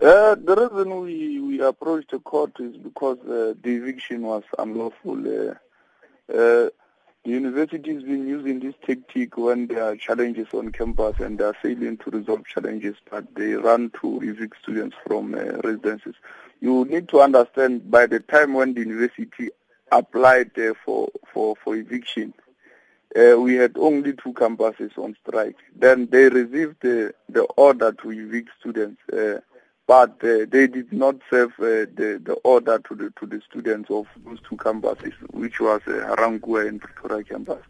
Uh, the reason we, we approached the court is because uh, the eviction was unlawful. Uh, uh, the university has been using this tactic when there are challenges on campus and they are failing to resolve challenges, but they run to evict students from uh, residences. You need to understand by the time when the university applied uh, for, for, for eviction, uh, we had only two campuses on strike. Then they received the, the order to evict students. But uh, they did not serve uh, the, the order to the to the students of those two campuses, which was uh, Ga-Rankuwa and Pretoria campus.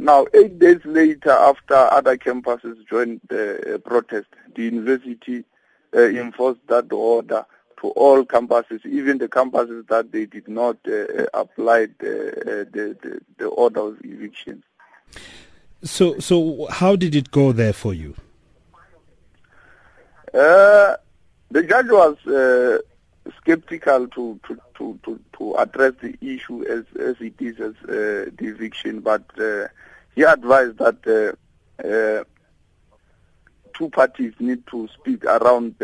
Now, eight days later, after other campuses joined the uh, protest, the university uh, enforced that order to all campuses, even the campuses that they did not uh, apply the, the, the, the order of eviction. So, so how did it go there for you? Uh, the judge was uh, skeptical to, to, to, to, to address the issue as, as it is as uh, eviction, but uh, he advised that uh, uh, two parties need to speak around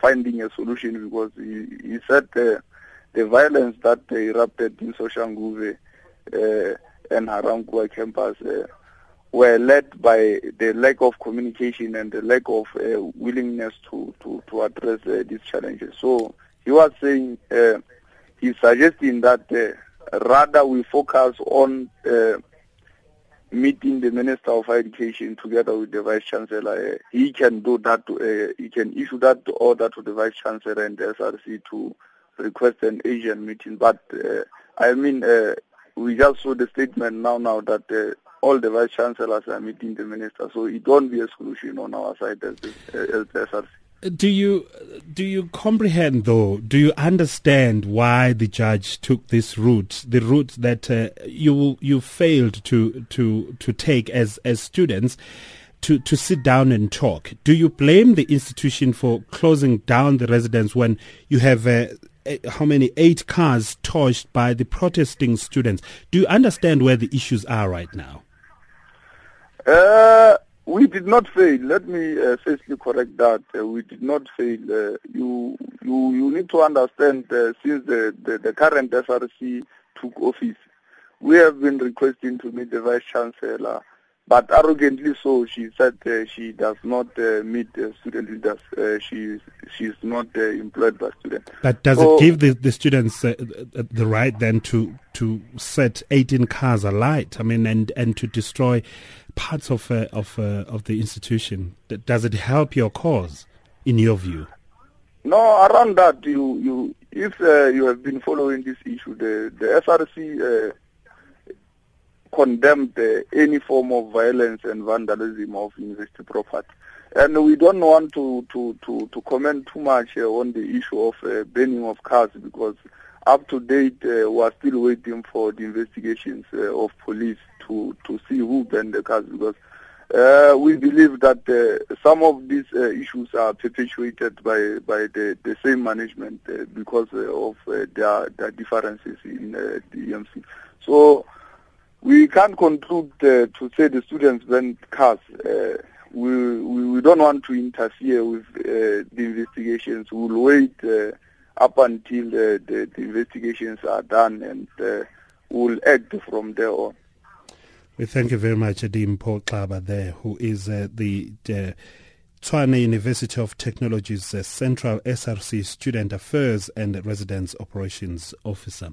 finding a solution because he, he said the violence that erupted in Soshanguve and Ga-Rankuwa campus were led by the lack of communication and the lack of uh, willingness to, to, to address uh, these challenges. So he was saying, uh, he's suggesting that uh, rather we focus on uh, meeting the Minister of Education together with the Vice Chancellor. Uh, he can do that, he can issue that order to the Vice Chancellor and the SRC to request an Asian meeting. But I mean, we just saw the statement now now that all the vice chancellors are meeting the minister, so it won't be a solution on our side as the, as the SRC. Do you do you comprehend though? Do you understand why the judge took this route, the route that uh, you you failed to to to take as as students? To, to sit down and talk. Do you blame the institution for closing down the residence when you have uh, how many eight cars torched by the protesting students? Do you understand where the issues are right now? Uh, we did not fail. Let me uh, firstly correct that. Uh, we did not fail. Uh, you, you, you need to understand uh, since the, the, the, current SRC took office, we have been requesting to meet the Vice Chancellor but arrogantly so, she said uh, she does not uh, meet student leaders. Uh, she she's not uh, employed by students. But does so, it give the, the students uh, the right then to to set 18 cars alight? I mean, and, and to destroy parts of of of the institution. Does it help your cause, in your view? No, around that, you you if you have been following this issue, the the SRC condemned uh, any form of violence and vandalism of university property. And we don't want to, to, to, to comment too much uh, on the issue of uh, burning of cars because up to date uh, we are still waiting for the investigations uh, of police to, to see who burned the cars because uh, we believe that uh, some of these uh, issues are perpetuated by, by the, the same management uh, because of their, their differences in the EMC. So we can't conclude to say the students went cars. We, we, don't want to interfere with the investigations. We'll wait up until the, the, the, investigations are done and uh, we'll act from there on. We thank you very much, Dimpho there, who is uh, the uh, Tshwane University of Technology's Central SRC Student Affairs and Residence Operations Officer.